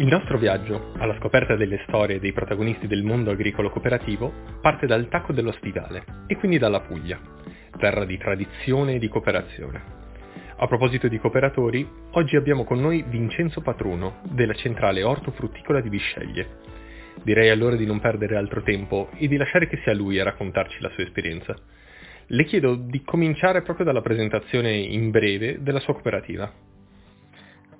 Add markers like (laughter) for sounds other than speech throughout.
Il nostro viaggio, alla scoperta delle storie dei protagonisti del mondo agricolo cooperativo, parte dal tacco dello Stivale e quindi dalla Puglia, terra di tradizione e di cooperazione. A proposito di cooperatori, oggi abbiamo con noi Vincenzo Patruno, della centrale ortofrutticola di Bisceglie. Direi allora di non perdere altro tempo e di lasciare che sia lui a raccontarci la sua esperienza. Le chiedo di cominciare proprio dalla presentazione in breve della sua cooperativa.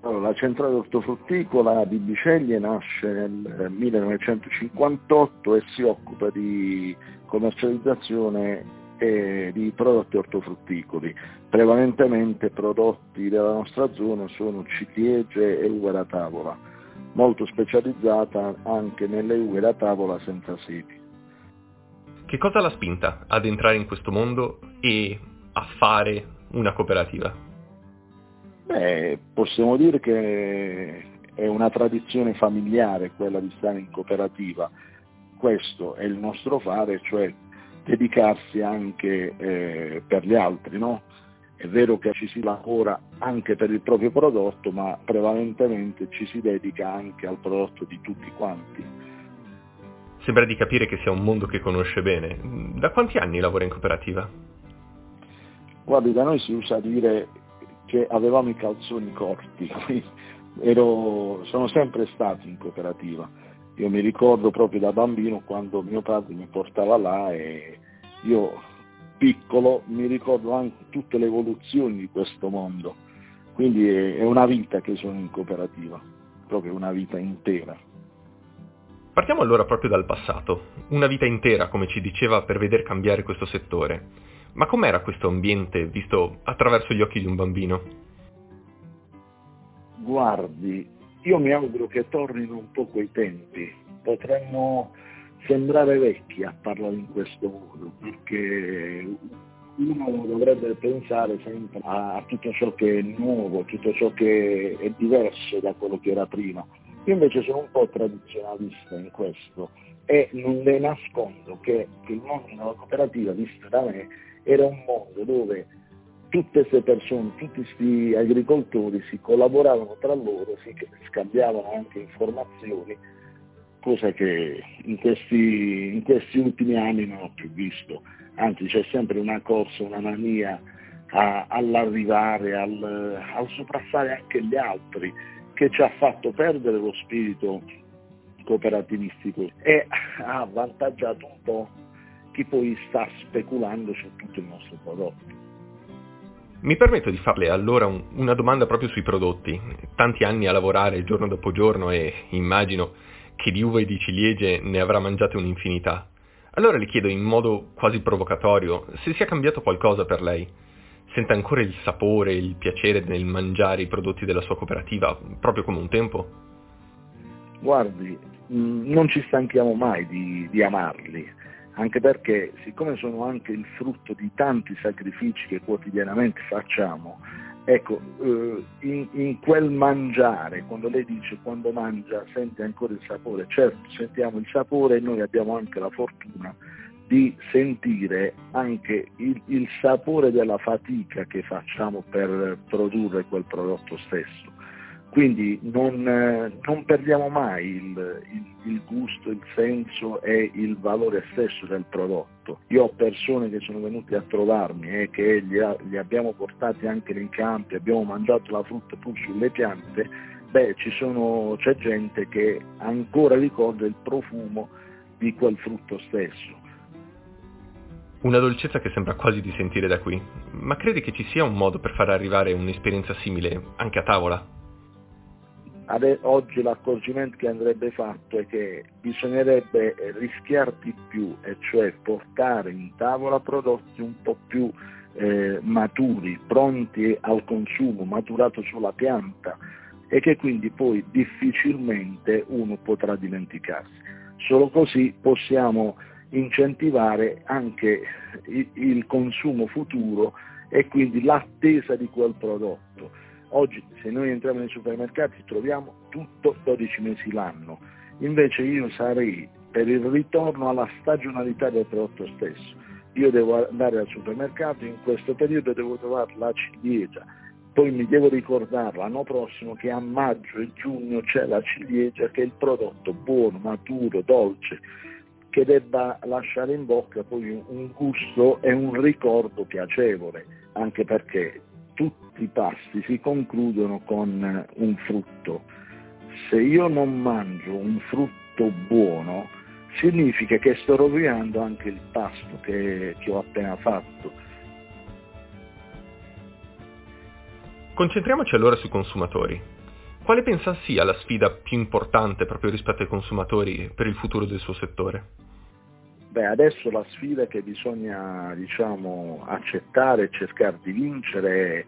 Allora, la centrale ortofrutticola di Biceglie nasce nel 1958 e si occupa di commercializzazione di prodotti ortofrutticoli. Prevalentemente prodotti della nostra zona sono ciliegie e uve da tavola, molto specializzata anche nelle uve da tavola senza semi. Che cosa l'ha spinta ad entrare in questo mondo e a fare una cooperativa? Beh, possiamo dire che è una tradizione familiare quella di stare in cooperativa. Questo è il nostro fare, cioè dedicarsi anche eh, per gli altri. No? È vero che ci si lavora anche per il proprio prodotto, ma prevalentemente ci si dedica anche al prodotto di tutti quanti. Sembra di capire che sia un mondo che conosce bene. Da quanti anni lavora in cooperativa? Guardi, da noi si usa dire che avevamo i calzoni corti, (laughs) ero, sono sempre stato in cooperativa. Io mi ricordo proprio da bambino quando mio padre mi portava là e io piccolo mi ricordo anche tutte le evoluzioni di questo mondo. Quindi è, una vita che sono in cooperativa, proprio una vita intera. Partiamo allora proprio dal passato, una vita intera, come ci diceva, per veder cambiare questo settore. Ma com'era questo ambiente visto attraverso gli occhi di un bambino? Guardi, io mi auguro che tornino un po' quei tempi. Potremmo sembrare vecchi a parlare in questo modo, perché uno dovrebbe pensare sempre a tutto ciò che è nuovo, tutto ciò che è diverso da quello che era prima. Io invece sono un po' tradizionalista in questo e non le nascondo che, il mondo della cooperativa, visto da me, era un mondo dove tutte queste persone, tutti questi agricoltori si collaboravano tra loro, si scambiavano anche informazioni, cosa che in questi, in questi ultimi anni non ho più visto. Anzi c'è sempre una corsa, una mania a, all'arrivare, al, al sopraffare anche gli altri, che ci ha fatto perdere lo spirito cooperativistico e ha avvantaggiato un po' chi poi sta speculando su tutto il nostro prodotto. Mi permetto di farle allora un, una domanda proprio sui prodotti. Tanti anni a lavorare giorno dopo giorno e immagino che di uve e di ciliegie ne avrà mangiate un'infinità. Allora le chiedo in modo quasi provocatorio se sia cambiato qualcosa per lei. Sente ancora il sapore, il piacere nel mangiare i prodotti della sua cooperativa, proprio come un tempo? Guardi, mm, non ci stanchiamo mai di, di amarli anche perché siccome sono anche il frutto di tanti sacrifici che quotidianamente facciamo, ecco, eh, in, in, quel mangiare, quando lei dice quando mangia sente ancora il sapore, certo sentiamo il sapore e noi abbiamo anche la fortuna di sentire anche il, il sapore della fatica che facciamo per produrre quel prodotto stesso quindi non, eh, non perdiamo mai il, il, il, gusto, il senso e il valore stesso del prodotto. Io ho persone che sono venute a trovarmi e eh, che li, ha, li, abbiamo portati anche nei campi, abbiamo mangiato la frutta pur sulle piante, beh sono, c'è gente che ancora ricorda il profumo di quel frutto stesso. Una dolcezza che sembra quasi di sentire da qui, ma credi che ci sia un modo per far arrivare un'esperienza simile anche a tavola? Oggi l'accorgimento che andrebbe fatto è che bisognerebbe rischiare di più, e cioè portare in tavola prodotti un po' più eh, maturi, pronti al consumo, maturato sulla pianta e che quindi poi difficilmente uno potrà dimenticarsi. Solo così possiamo incentivare anche il consumo futuro e quindi l'attesa di quel prodotto Oggi se noi entriamo nei supermercati troviamo tutto 12 mesi l'anno, invece io sarei per il ritorno alla stagionalità del prodotto stesso. Io devo andare al supermercato, in questo periodo devo trovare la ciliegia, poi mi devo ricordare l'anno prossimo che a maggio e giugno c'è la ciliegia che è il prodotto buono, maturo, dolce, che debba lasciare in bocca poi un gusto e un ricordo piacevole, anche perché tutti i pasti si concludono con un frutto. Se io non mangio un frutto buono, significa che sto rovinando anche il pasto che, che ho appena fatto Concentriamoci allora sui consumatori. Quale pensa sia la sfida più importante proprio rispetto ai consumatori per il futuro del suo settore? Beh, adesso la sfida che bisogna diciamo, accettare e cercare di vincere è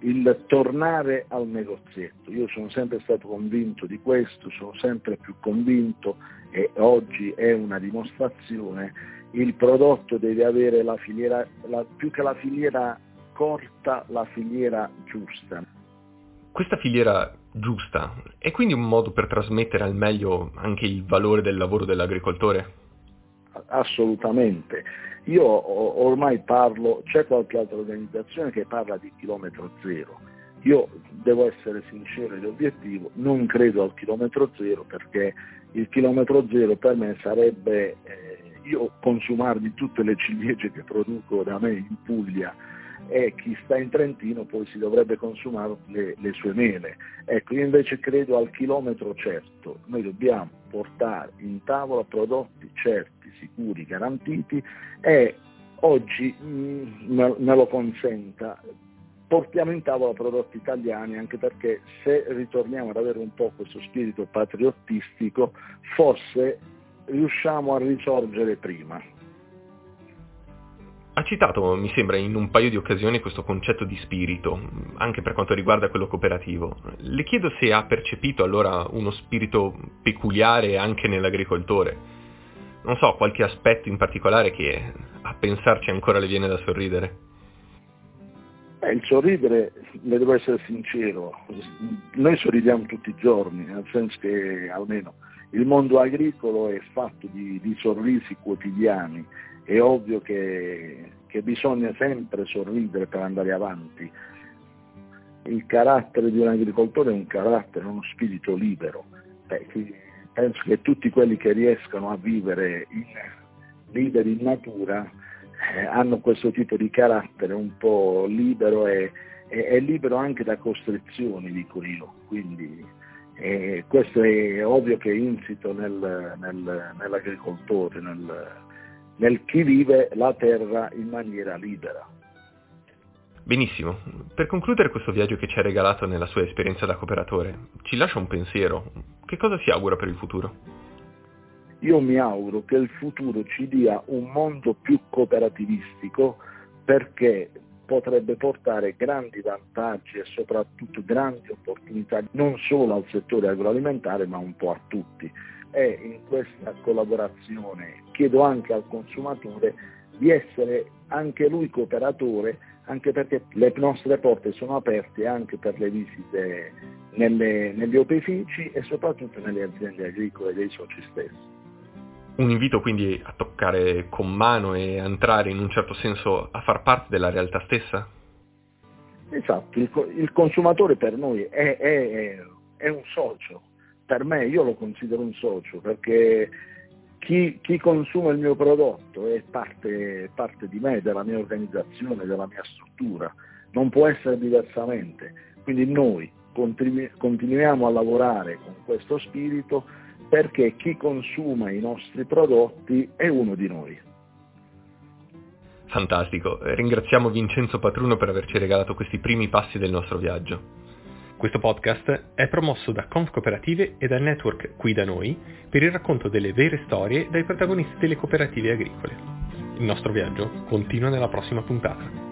il tornare al negozietto. Io sono sempre stato convinto di questo, sono sempre più convinto e oggi è una dimostrazione, il prodotto deve avere la filiera, la, più che la filiera corta la filiera giusta. Questa filiera giusta è quindi un modo per trasmettere al meglio anche il valore del lavoro dell'agricoltore? Assolutamente. Io ormai parlo, c'è qualche altra organizzazione che parla di chilometro zero. Io devo essere sincero ed obiettivo, non credo al chilometro zero perché il chilometro zero per me sarebbe eh, io consumarmi tutte le ciliegie che produco da me in Puglia e chi sta in Trentino poi si dovrebbe consumare le, le sue mele. Ecco, io invece credo al chilometro certo, noi dobbiamo portare in tavola prodotti certi, sicuri, garantiti e oggi mm, me lo consenta, portiamo in tavola prodotti italiani anche perché se ritorniamo ad avere un po' questo spirito patriottistico forse riusciamo a risorgere prima. Ha citato, mi sembra, in un paio di occasioni questo concetto di spirito, anche per quanto riguarda quello cooperativo. Le chiedo se ha percepito allora uno spirito peculiare anche nell'agricoltore. Non so, qualche aspetto in particolare che a pensarci ancora le viene da sorridere. Eh, il sorridere, ne devo essere sincero, noi sorridiamo tutti i giorni, nel senso che almeno il mondo agricolo è fatto di, di sorrisi quotidiani è ovvio che, che bisogna sempre sorridere per andare avanti. Il carattere di un agricoltore è un carattere, uno spirito libero. Beh, penso che tutti quelli che riescono a vivere in, liberi in natura eh, hanno questo tipo di carattere un po' libero e, e, libero anche da costrizioni, dico io. Quindi eh, questo è ovvio che è insito nel, nel, nell'agricoltore, nel, nel chi vive la terra in maniera libera. Benissimo, per concludere questo viaggio che ci ha regalato nella sua esperienza da cooperatore, ci lascia un pensiero. Che cosa si augura per il futuro? Io mi auguro che il futuro ci dia un mondo più cooperativistico perché potrebbe portare grandi vantaggi e soprattutto grandi opportunità non solo al settore agroalimentare ma un po' a tutti e in questa collaborazione chiedo anche al consumatore di essere anche lui cooperatore, anche perché le nostre porte sono aperte anche per le visite nelle, negli opifici e soprattutto nelle aziende agricole dei soci stessi. Un invito quindi a toccare con mano e a entrare in un certo senso a far parte della realtà stessa? Esatto, il, il consumatore per noi è, è, è un socio, per me io lo considero un socio perché chi, chi consuma il mio prodotto è parte, parte, di me, della mia organizzazione, della mia struttura, non può essere diversamente. Quindi noi continu- continuiamo a lavorare con questo spirito perché chi consuma i nostri prodotti è uno di noi. Fantastico, ringraziamo Vincenzo Patruno per averci regalato questi primi passi del nostro viaggio. Questo podcast è promosso da Conf Cooperative e dal network Qui da Noi per il racconto delle vere storie dai protagonisti delle cooperative agricole. Il nostro viaggio continua nella prossima puntata.